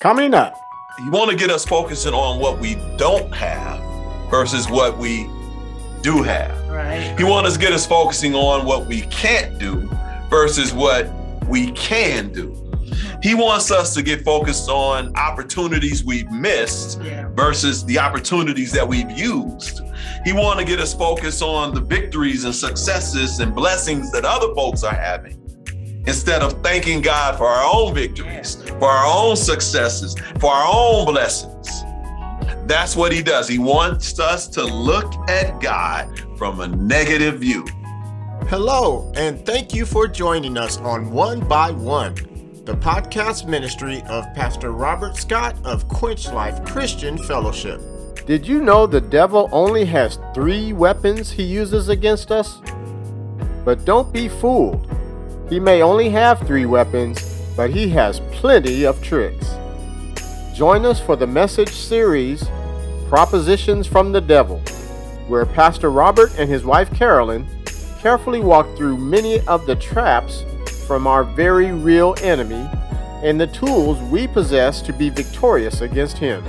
Coming up, You want to get us focusing on what we don't have versus what we do have. Right. He wants us to get us focusing on what we can't do versus what we can do. He wants us to get focused on opportunities we've missed Yeah. versus the opportunities that we've used. He wants to get us focused on the victories and successes and blessings that other folks are having instead of thanking God for our own victories, for our own successes, for our own blessings. That's what he does. He wants us to look at God from a negative view. hello, and thank you for joining us on One by One, the podcast ministry of Pastor Robert Scott of Quench Life Christian Fellowship. Did you know the devil only has three weapons he uses against us? But don't be fooled. He may only have three weapons, but he has plenty of tricks. Join us for the message series, Propositions from the Devil, where Pastor Robert and his wife Carolyn carefully walk through many of the traps from our very real enemy and the tools we possess to be victorious against him.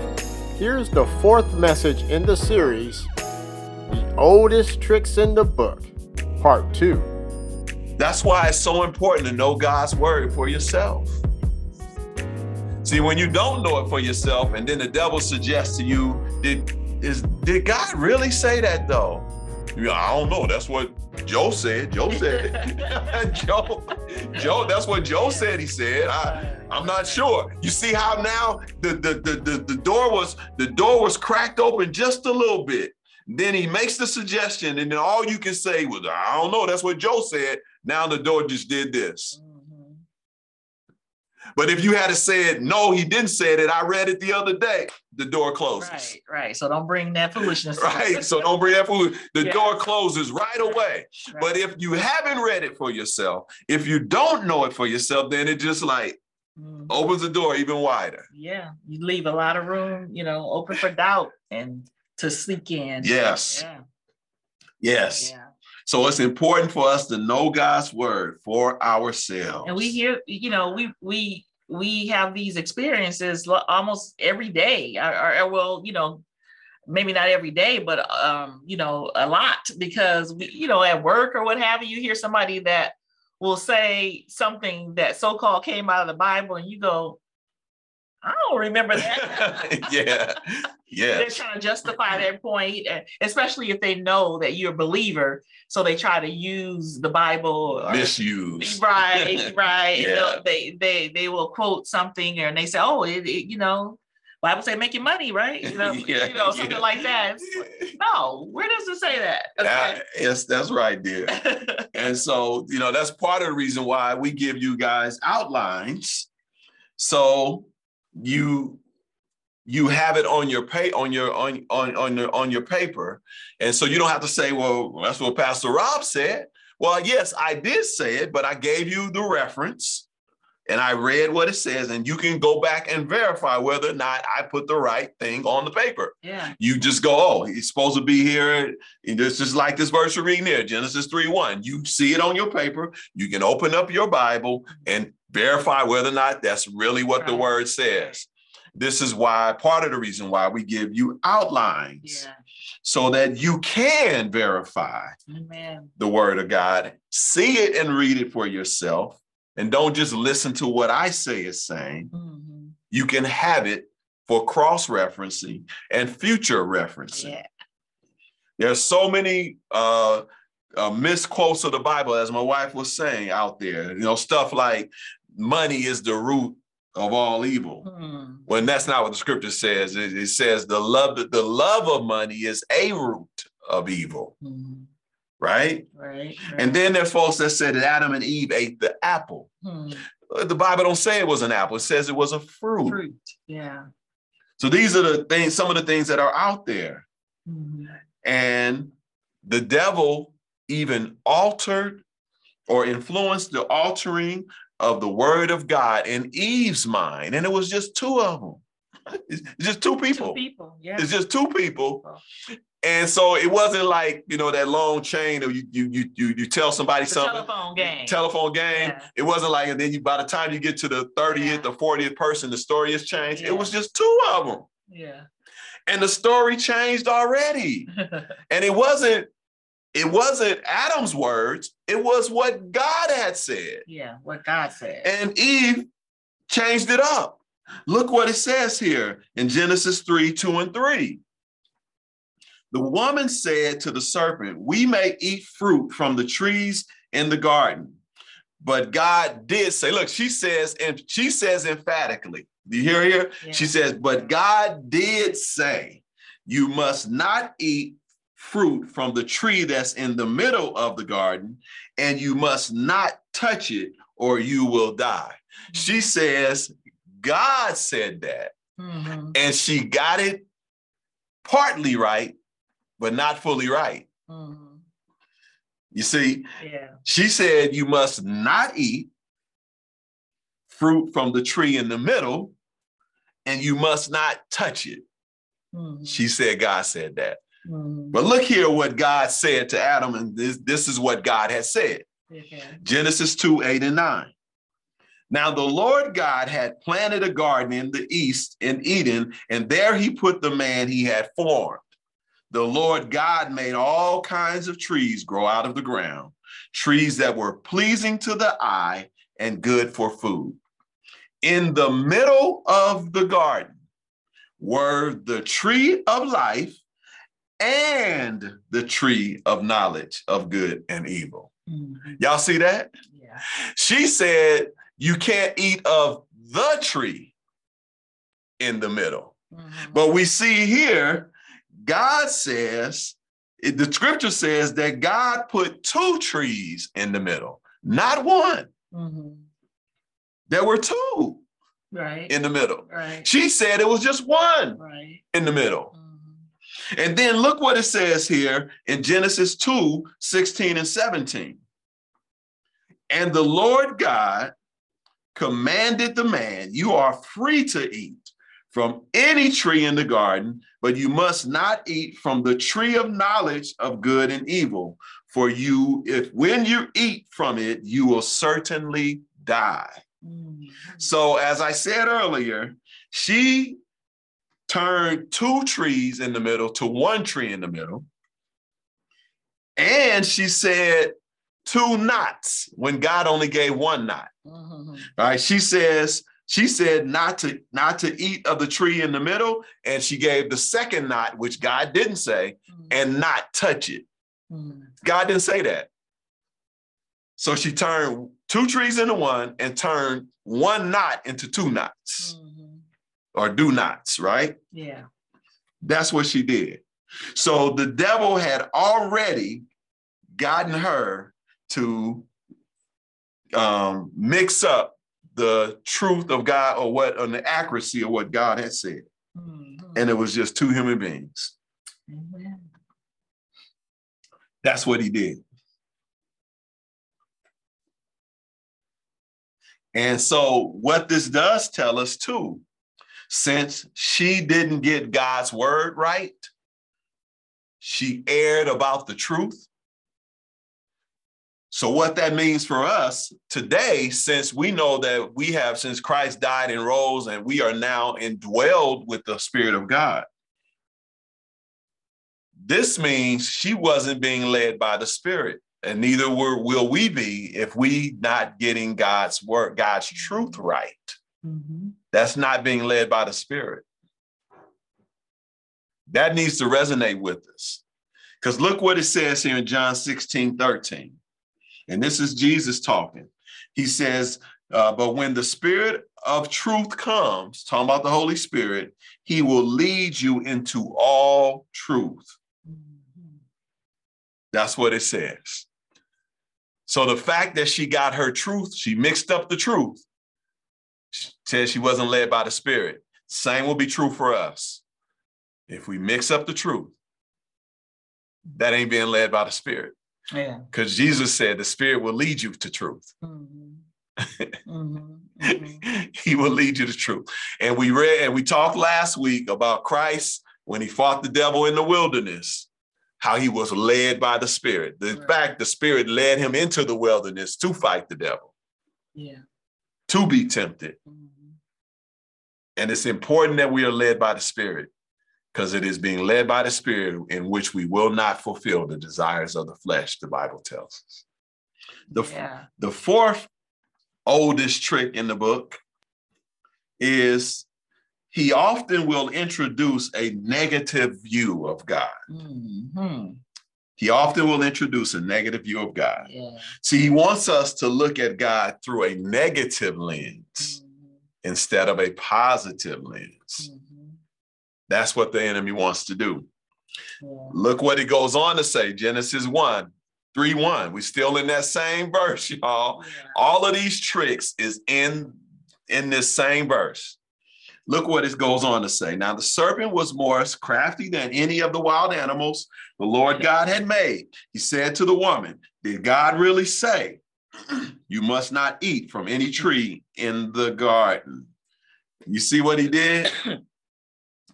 Here's the fourth message in the series The Oldest Tricks in the Book, Part 2. That's why it's so important to know God's word for yourself. See, when you don't know it for yourself, and then the devil suggests to you, did is did God really say that though? Yeah, I don't know. That's what Joe said. Joe said. Joe, Joe, that's what Joe said he said. I, I'm not sure. You see how now the, the the the the door was the door was cracked open just a little bit. Then he makes the suggestion, and then all you can say was, I don't know. That's what Joe said. Now the door just did this. Mhm. But if you had said, no, he didn't say it, I read it the other day, the door closes. Right, right. So don't bring that foolishness. Right. So don't bring that foolishness. The Yeah. door closes right away. Right. But if you haven't read it for yourself, if you don't know it for yourself, then it just like Mhm. opens the door even wider. Yeah, you leave a lot of room, you know, open for doubt and to sneak in. Yes. Yeah. Yes. Yeah. So it's important for us to know God's word for ourselves. And we hear, you know, we we we have these experiences almost every day. Or, or- well, you know, maybe not every day, but um, you know, a lot because we, you know, at work or what have you, you hear somebody that will say something that so-called came out of the Bible, and you go, I don't remember that. yeah. Yeah. They're trying to justify their point, eh, especially if they know that you're a believer. So they try to use the Bible. Or, Misuse. right, right. Yeah. They they they will quote something and they say, "Oh, it, it- you know, Bible say making money, right? You know, Yeah, you know something yeah. like that." Like, no, where does it say that? That- yes, that's right, dear. And so, you know, that's part of the reason why we give you guys outlines. So you you have it on your pay on your on on on your on your paper. And so you don't have to say, well, that's what Pastor Rob said. Well, yes, I did say it, but I gave you the reference and I read what it says, and you can go back and verify whether or not I put the right thing on the paper yeah, you just go, oh, he's supposed to be here. This is like this verse we're reading there, Genesis 3 1. You see it on your paper. You can open up your Bible and verify whether or not that's really what the word says. This is why part of the reason why we give you outlines yeah, so that you can verify amen. the word of God, see it and read it for yourself, and don't just listen to what I say is saying Mhm. you can have it for cross referencing and future referencing. Yeah, There's so many uh, uh, misquotes of the Bible, as my wife was saying out there. You know, stuff like money is the root of all evil. Hmm. When that's not what the scripture says. It, it says the love the love of money is a root of evil, Mhm. right? right. And then there's folks that said that Adam and Eve ate the apple. Hmm. Uh, The Bible don't say it was an apple; it says it was a fruit. fruit. Yeah. So these are the things, some of the things that are out there. Mhm. And the devil even altered or influenced the altering of the word of God in Eve's mind. And it was just two of them. It's just two people. Two people. Yeah. It's just two people. Oh. And so it wasn't like, you know, that long chain of you you you you, you tell somebody The something. telephone game. Telephone game. Yeah. It wasn't like, and then you by the time you get to the 30th Yeah. or 40th person, the story has changed. Yeah. It was just two of them. yeah. And the story changed already. And it wasn't, it wasn't Adam's words, it was what God had said. yeah. What God said. And Eve changed it up. Look what it says here in Genesis 3 2 and 3. The woman said to the serpent, We may eat fruit from the trees in the garden. But God did say, look, she says, and she says emphatically, do you hear here? Yeah. She says, but God did say, you must not eat fruit from the tree that's in the middle of the garden, and you must not touch it or you will die. She says, God said that, Mhm, and she got it partly right, but not fully right. mhm. You see, Yeah. she said, you must not eat fruit from the tree in the middle, and you must not touch it. mhm, She said, God said that. Mhm. But look here what God said to Adam, and this, this is what God has said. Okay. Genesis 2 8 and 9. Now the Lord God had planted a garden in the east in Eden, and there he put the man he had formed. The Lord God made all kinds of trees grow out of the ground, trees that were pleasing to the eye and good for food. In the middle of the garden were the tree of life and the tree of knowledge of good and evil. Mhm. Y'all see that? Yeah. She said, You can't eat of the tree in the middle. Mhm. But we see here, God says, it- the scripture says that God put two trees in the middle, not one. Mhm. There were two Right. in the middle. Right. She said it was just one Right. in the middle. And then look what it says here in Genesis 2 16 and 17. And the Lord God commanded the man, You are free to eat from any tree in the garden, but you must not eat from the tree of knowledge of good and evil. For you, if when you eat from it, you will certainly die. Mhm. So, as I said earlier, she turned two trees in the middle to one tree in the middle. And she said two knots when God only gave one not. Mhm. All right. She says, she said not to not to eat of the tree in the middle, and she gave the second not, which God didn't say, Mhm. and not touch it. Mhm. God didn't say that. So she turned two trees into one and turned one not into two knots Mhm. Or do nots, right? Yeah. That's what she did. So the devil had already gotten her to um, mix up the truth of God or what, on the accuracy of what God had said. Mhm. And it was just two human beings. That's what he did. And so, what this does tell us too, since she didn't get God's word right, she erred about the truth. So, what that means for us today, since we know that we have, since Christ died and rose, and we are now indwelled with the Spirit of God, this means she wasn't being led by the Spirit, and neither were, will we be if we not getting God's word, God's truth right. Mhm. That's not being led by the Spirit. That needs to resonate with us. Because look what it says here in John 16, 13. And this is Jesus talking. He says, uh, But when the Spirit of truth comes, talking about the Holy Spirit, he will lead you into all truth. That's what it says. So the fact that she got her truth, she mixed up the truth, she said she wasn't led by the Spirit. Same will be true for us. If we mix up the truth, that ain't being led by the Spirit. Yeah. Because Jesus said the Spirit will lead you to truth. Mhm. mm-hmm. Mm-hmm. he will lead you to truth. And we read and we talked last week about Christ when he fought the devil in the wilderness, how he was led by the Spirit. In right. fact, the Spirit led him into the wilderness to fight the devil. Yeah. To be tempted. Mm-hmm. And it's important that we are led by the Spirit because it is being led by the Spirit in which we will not fulfill the desires of the flesh, the Bible tells us. The, yeah. the fourth oldest trick in the book is he often will introduce a negative view of God. Mm-hmm. He often will introduce a negative view of God. Yeah. See, he wants us to look at God through a negative lens mm-hmm. instead of a positive lens. Mm-hmm. That's what the enemy wants to do. Yeah. Look what he goes on to say Genesis 1 3 1. We're still in that same verse, y'all. Yeah. All of these tricks is in, in this same verse. Look what it goes on to say. Now, the serpent was more crafty than any of the wild animals the Lord God had made. He said to the woman, Did God really say, You must not eat from any tree in the garden? You see what he did?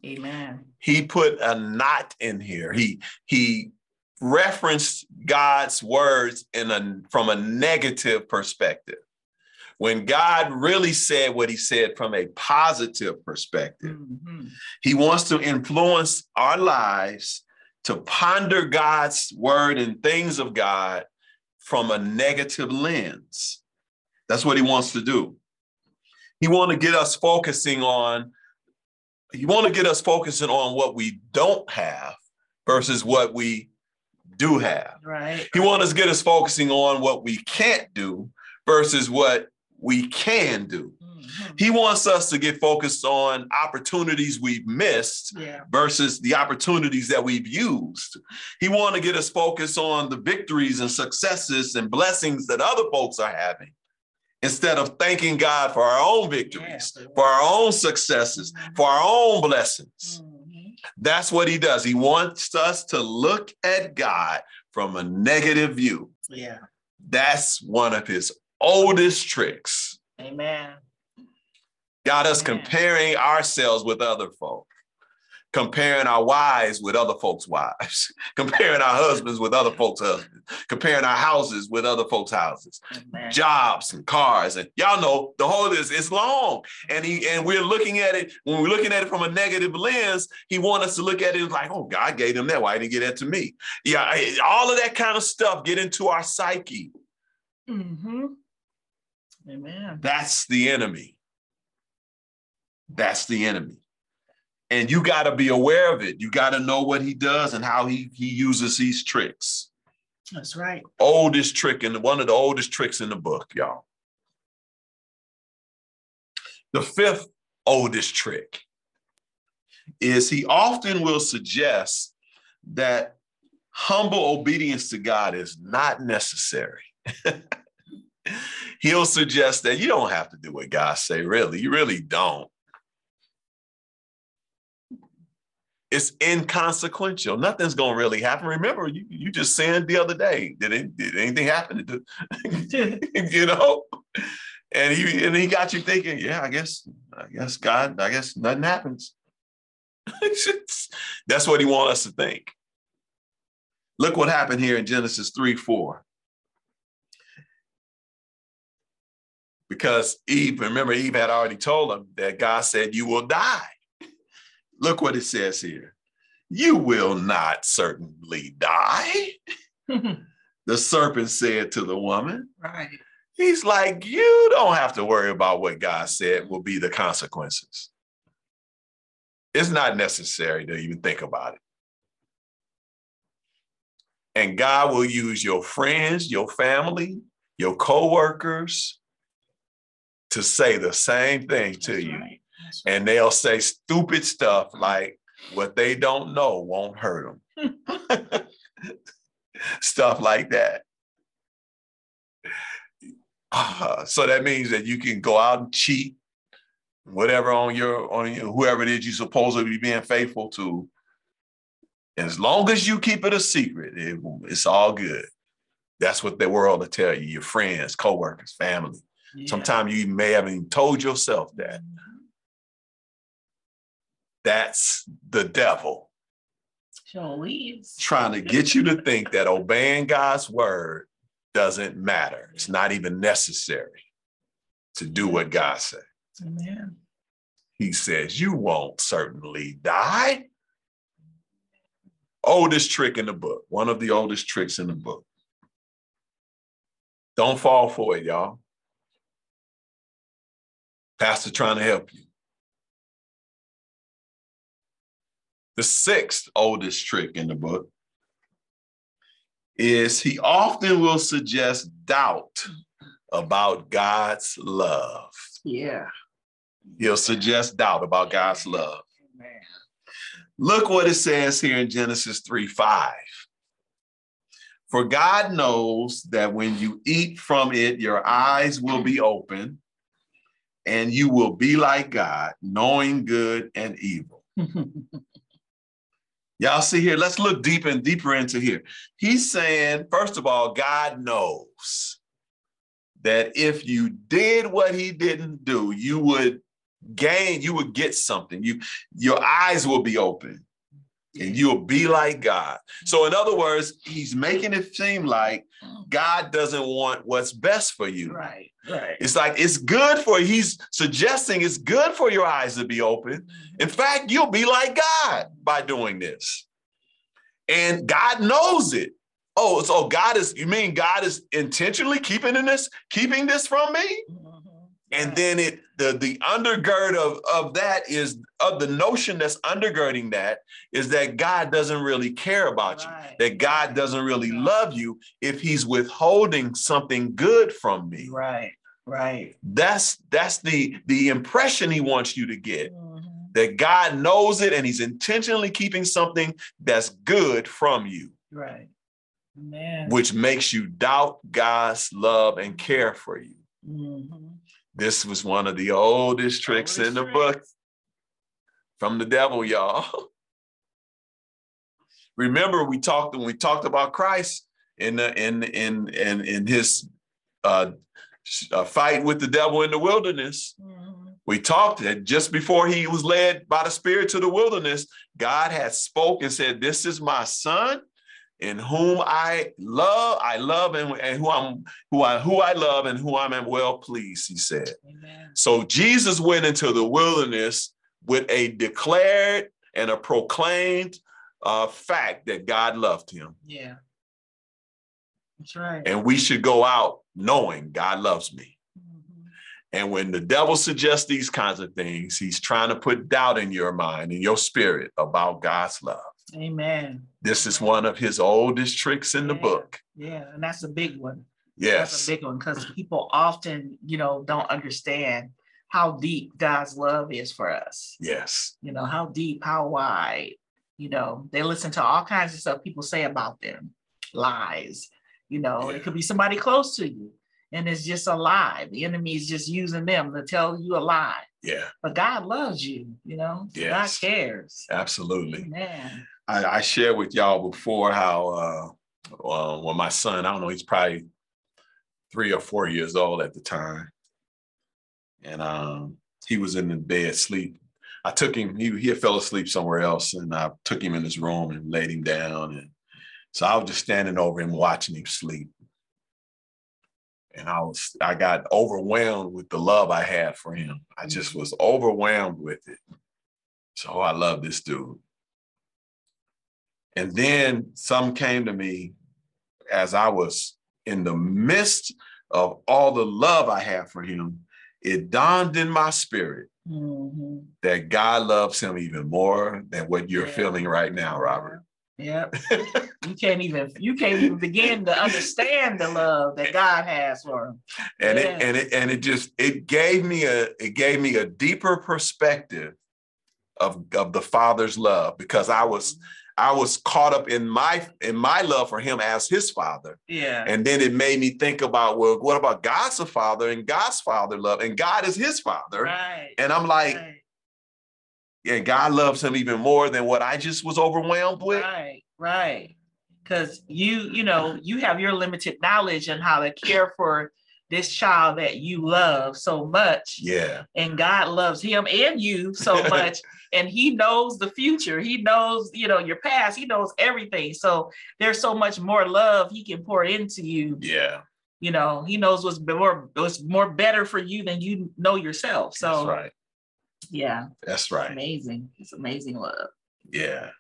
Amen. He put a not in here. He he referenced God's words in a from a negative perspective. When God really said what he said from a positive perspective, mm-hmm. he wants to influence our lives to ponder God's word and things of God from a negative lens. That's what he wants to do. He want to get us focusing on he want to get us focusing on what we don't have versus what we do have. Right. He wants us to get us focusing on what we can't do versus what we can do. Mm-hmm. He wants us to get focused on opportunities we've missed yeah. versus the opportunities that we've used. He wants to get us focused on the victories and successes and blessings that other folks are having instead of thanking God for our own victories, yeah. for our own successes, mm-hmm. for our own blessings. Mm-hmm. That's what he does. He wants us to look at God from a negative view. Yeah. That's one of his oldest tricks. Amen. Got us Amen. comparing ourselves with other folk comparing our wives with other folks' wives, comparing our husbands with other folks' husbands, comparing our houses with other folks' houses, Amen. jobs and cars. And y'all know the whole is it's long. And he and we're looking at it, when we're looking at it from a negative lens, he wants us to look at it like, oh, God gave them that. Why didn't he get that to me? Yeah, all of that kind of stuff get into our psyche. Mm-hmm. Amen. That's the enemy. That's the enemy and you got to be aware of it. You got to know what he does and how he he uses these tricks. That's right. Oldest trick and one of the oldest tricks in the book, y'all. The fifth oldest trick is he often will suggest that humble obedience to God is not necessary. He'll suggest that you don't have to do what God say, really. You really don't. it's inconsequential. Nothing's going to really happen. Remember, you, you just sinned the other day. Did, it, did anything happen? you know? And he and he got you thinking, yeah, I guess, I guess God, I guess nothing happens. That's what he wants us to think. Look what happened here in Genesis 3 4. Because Eve, remember, Eve had already told him that God said, You will die. Look what it says here. You will not certainly die. the serpent said to the woman. Right. He's like, you don't have to worry about what God said will be the consequences. It's not necessary to even think about it. And God will use your friends, your family, your coworkers to say the same thing to you. Right and they'll say stupid stuff like what they don't know won't hurt them. stuff like that. Uh, so that means that you can go out and cheat, whatever on your on your, whoever it is you supposedly be being faithful to. As long as you keep it a secret, it, it's all good. That's what the world will tell you, your friends, coworkers, family. Yeah. Sometimes you may have even told yourself that. That's the devil Sure is. trying to get you to think that obeying God's word doesn't matter. It's not even necessary to do what God said. Amen. He says, You won't certainly die. Oldest trick in the book, one of the oldest tricks in the book. Don't fall for it, y'all. Pastor trying to help you. The sixth oldest trick in the book is he often will suggest doubt about God's love. Yeah. He'll suggest doubt about God's love. Amen. Look what it says here in Genesis 3 5. For God knows that when you eat from it, your eyes will be open and you will be like God, knowing good and evil. Y'all see here, let's look deep and deeper into here. He's saying, first of all, God knows that if you did what he didn't do, you would gain, you would get something. You your eyes will be open and you'll be like God. So, in other words, he's making it seem like God doesn't want what's best for you. right. Right. It's like it's good for he's suggesting it's good for your eyes to be open. Mm-hmm. In fact, you'll be like God by doing this. And God knows it. Oh, so God is, you mean God is intentionally keeping in this, keeping this from me? Mm-hmm. And then it the the undergird of of that is of the notion that's undergirding that is that God doesn't really care about you. That God doesn't really love you if he's withholding something good from me. Right. Right. That's that's the the impression he wants you to get. Mhm. That God knows it and he's intentionally keeping something that's good from you, Right. Man. which makes you doubt God's love and care for you. Mhm. This was one of the oldest tricks in the Oldest book from the devil, y'all. Remember, we talked when we talked about Christ in the in in in in his uh, uh, fight with the devil in the wilderness. Mhm. We talked that just before he was led by the Spirit to the wilderness, God had spoke and said, "This is my son, in whom I love. I love and, and who I'm who I who I love and who I am well pleased." He said. Amen. So Jesus went into the wilderness with a declared and a proclaimed uh, fact that God loved him. Yeah. That's right. And we should go out knowing God loves me. Mhm. And when the devil suggests these kinds of things, he's trying to put doubt in your mind in your spirit about God's love. Amen. This is one of his oldest tricks in the Yeah. book. Yeah, and that's a big one. Yes. That's a big one because people often, you know, don't understand how deep God's love is for us. Yes. You know, how deep, how wide. You know, they listen to all kinds of stuff people say about them, lies. You know, Yeah. it could be somebody close to you, and it's just a lie. The enemy is just using them to tell you a lie. Yeah, But God loves you. You know, Yes. God cares. absolutely. Amen. I, I shared with y'all before how uh, uh, when my son, I don't know, he's probably three or four years old at the time, and um, he was in the bed sleep. I took him; he he fell asleep somewhere else, and I took him in his room and laid him down, and so I was just standing over him watching him sleep, and I was I got overwhelmed with the love I had for him. I just was overwhelmed with it. So I love this dude. And then some came to me as I was in the midst of all the love I had for him. It dawned in my spirit Mhm. that God loves him even more than what you're Yeah. feeling right now, Robert. Yep. you can't even you can't even begin to understand the love that God has for him. and it and it and it just it gave me a it gave me a deeper perspective of of the father's love because I was I was caught up in my in my love for him as his father. Yeah. And then it made me think about, well, what about God's a father and God's father love, and God is his father. Right. And I'm like, right. yeah, God loves him even more than what I just was overwhelmed with. Right, right. Because you, you know, you have your limited knowledge on how to care for this child that you love so much. Yeah. And God loves him and you so much. And he knows the future. He knows, you know, your past. He knows everything. So there's so much more love he can pour into you. Yeah. You know, he knows what's more what's more better for you than you know yourself. So That's right. yeah, That's right. amazing. It's amazing love. Yeah.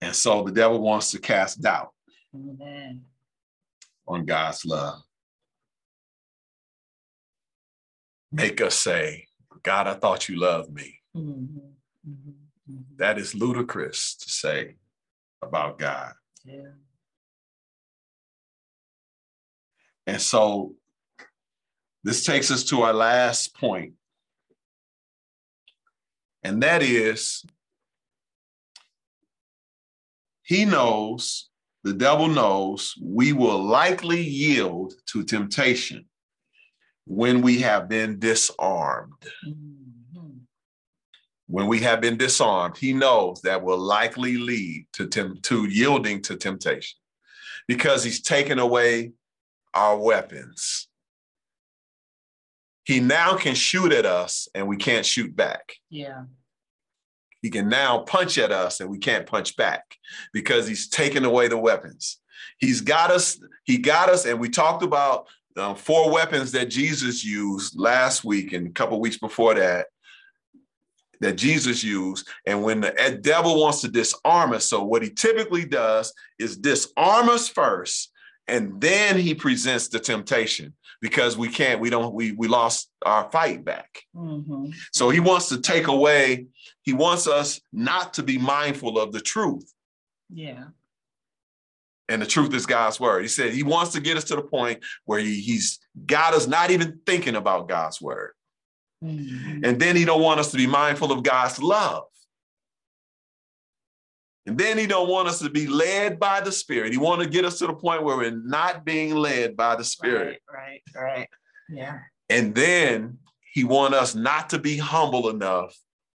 And so the devil wants to cast doubt Amen. on God's love. Make us say, God, I thought you loved me. Mhm, mhm, mhm. That is ludicrous to say about God. Yeah. And so this takes us to our last point, And that is, he knows, the devil knows, we will likely yield to temptation when we have been disarmed. Mhm. When we have been disarmed, he knows that will likely lead to, tem- to yielding to temptation because he's taken away our weapons. He now can shoot at us and we can't shoot back. Yeah. He can now punch at us and we can't punch back because he's taken away the weapons. He's got us, he got us, and we talked about um, four weapons that Jesus used last week and a couple weeks before that that Jesus used. And when the devil wants to disarm us, so what he typically does is disarm us first, and then he presents the temptation because we can't, we don't, we we lost our fight back. Mhm. So he wants to take away, he wants us not to be mindful of the truth. Yeah. And the truth is God's word. He said he wants to get us to the point where he, he's got us not even thinking about God's word. Mhm. And then he don't want us to be mindful of God's love. And then he don't want us to be led by the Spirit. He want to get us to the point where we're not being led by the Spirit. Right, right, right. Yeah. And then he want us not to be humble enough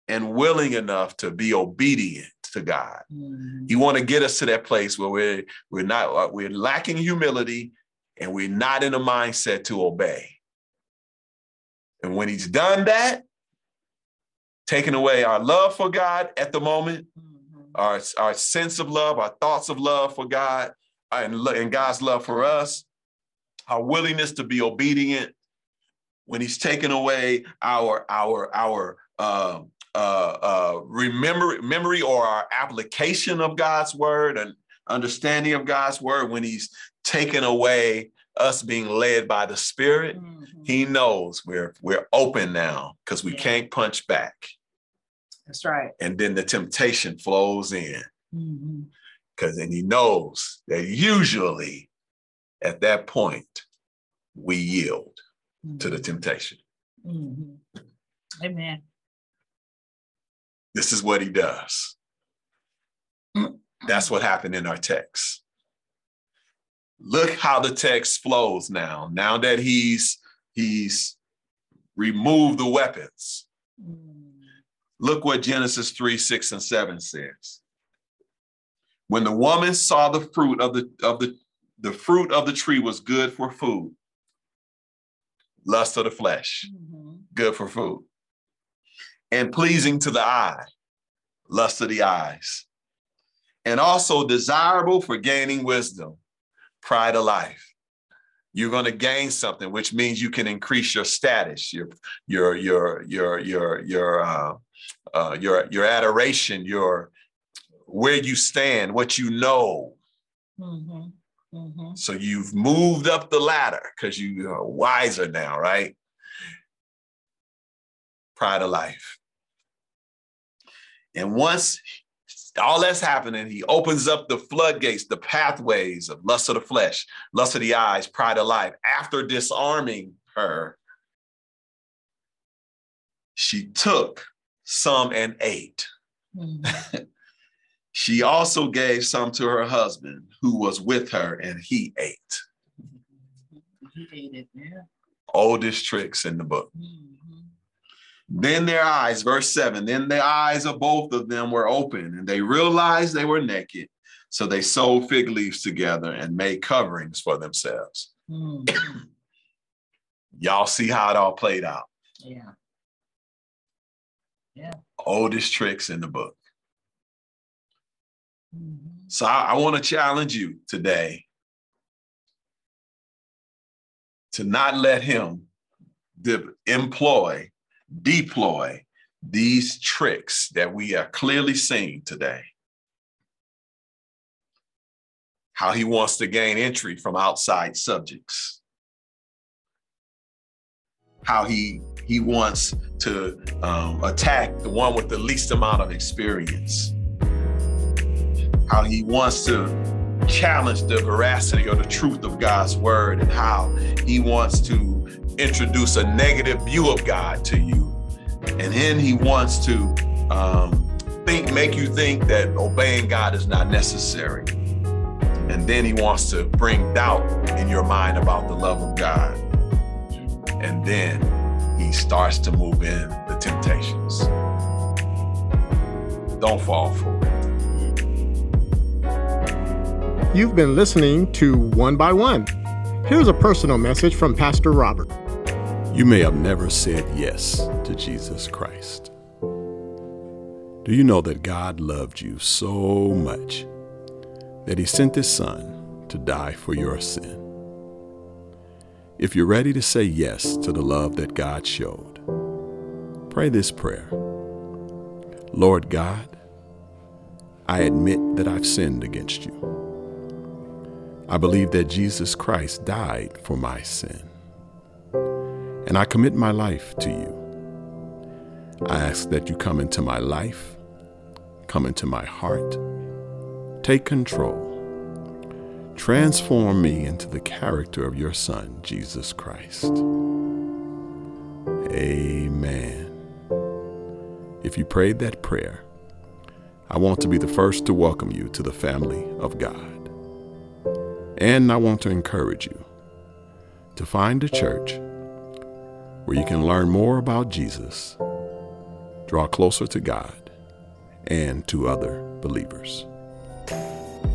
and willing enough to be obedient to God. Mhm. He want to get us to that place where we're we're not we're lacking humility and we're not in a mindset to obey. And when he's done that, taking away our love for God at the moment, Mhm. our, our sense of love, our thoughts of love for God, and, and God's love for us, our willingness to be obedient, when He's taken away our our our uh, uh, uh, remember memory or our application of God's word and understanding of God's word, when He's taken away us being led by the Spirit, Mhm. He knows we're we're open now because we Yeah. can't punch back That's right. and then the temptation flows in because then he knows that usually at that point we yield to the temptation Mhm. Amen. this is what he does that's what happened in our text look how the text flows now. Now that he's he's removed the weapons. Look what Genesis 3, 6, and 7 says. When the woman saw the fruit of the of the the fruit of the tree was good for food, lust of the flesh, Mhm. good for food, and pleasing to the eye, lust of the eyes, and also desirable for gaining wisdom, pride of life. You're going to gain something, which means you can increase your status, your your your your your your uh, uh, your your adoration, your where you stand, what you know. Mhm. Mhm. So you've moved up the ladder because you are wiser now, right? Pride of life. And once all that's happening, he opens up the floodgates, the pathways of lust of the flesh, lust of the eyes, pride of life. After disarming her, she took some and ate. Mhm. She also gave some to her husband who was with her, and he ate. He ate it. Yeah. Oldest tricks in the book. Mhm. Then their eyes, verse seven, then the eyes of both of them were open, and they realized they were naked. So they sewed fig leaves together and made coverings for themselves. Mhm. Y'all see how it all played out. Yeah. Yeah. Oldest tricks in the book. Mhm. So I, I want to challenge you today to not let him employ, deploy these tricks that we are clearly seeing today. How he wants to gain entry from outside subjects. How he he wants to um, attack the one with the least amount of experience how he wants to challenge the veracity or the truth of God's word and how he wants to introduce a negative view of God to you. And then he wants to um, think, make you think that obeying God is not necessary. And then he wants to bring doubt in your mind about the love of God. And then he starts to move in the temptations. Don't fall for it. You've been listening to One by One. Here's a personal message from Pastor Robert. You may have never said yes to Jesus Christ. Do you know that God loved you so much that He sent His Son to die for your sin? If you're ready to say yes to the love that God showed, pray this prayer Lord God, I admit that I've sinned against you. I believe that Jesus Christ died for my sin. And I commit my life to you. I ask that you come into my life, come into my heart, take control, transform me into the character of your Son, Jesus Christ. Amen. If you prayed that prayer, I want to be the first to welcome you to the family of God. And I want to encourage you to find a church where you can learn more about Jesus, draw closer to God, and to other believers.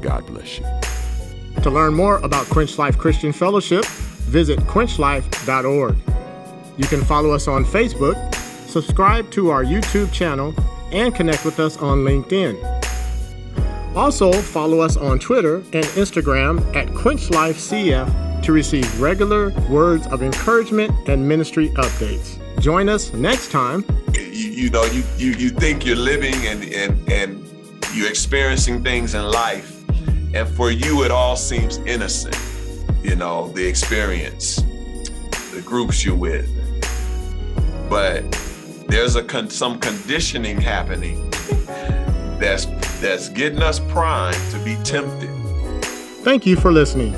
God bless you. To learn more about Quench Life Christian Fellowship, visit quenchlife.org. You can follow us on Facebook, subscribe to our YouTube channel, and connect with us on LinkedIn. Also, follow us on Twitter and Instagram at QuenchLifeCF to receive regular words of encouragement and ministry updates. Join us next time. you, you know you, you you think you're living and and and you're experiencing things in life and for you it all seems innocent you know the experience the groups you're with but there's a con- some conditioning happening that's that's getting us primed to be tempted Thank you for listening.